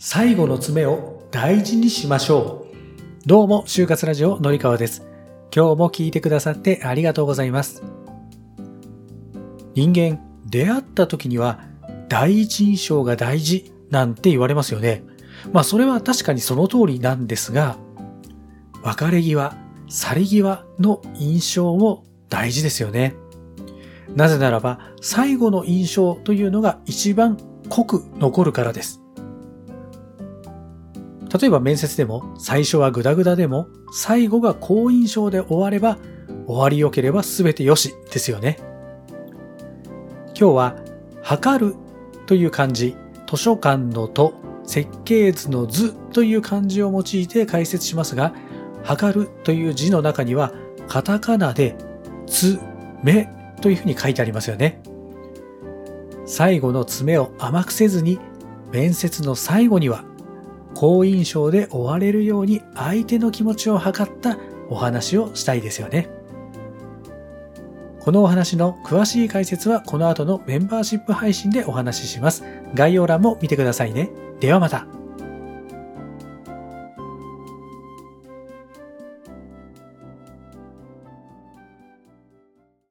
最後の詰めを大事にしましょう。どうも、就活ラジオのりかわです。今日も聞いてくださってありがとうございます。人間、出会った時には第一印象が大事なんて言われますよね。まあそれは確かにその通りなんですが、別れ際、去り際の印象も大事ですよね。なぜならば、最後の印象というのが一番濃く残るからです。例えば面接でも最初はグダグダでも最後が好印象で終われば終わり良ければ全て良しですよね。今日は測るという漢字、図書館のと設計図の図という漢字を用いて解説しますが、測るという字の中にはカタカナでつ、めというふうに書いてありますよね。最後の詰めを甘くせずに面接の最後には好印象で終われるように相手の気持ちを測ったお話をしたいですよね。このお話の詳しい解説はこの後のメンバーシップ配信でお話しします。概要欄も見てくださいね。ではまた。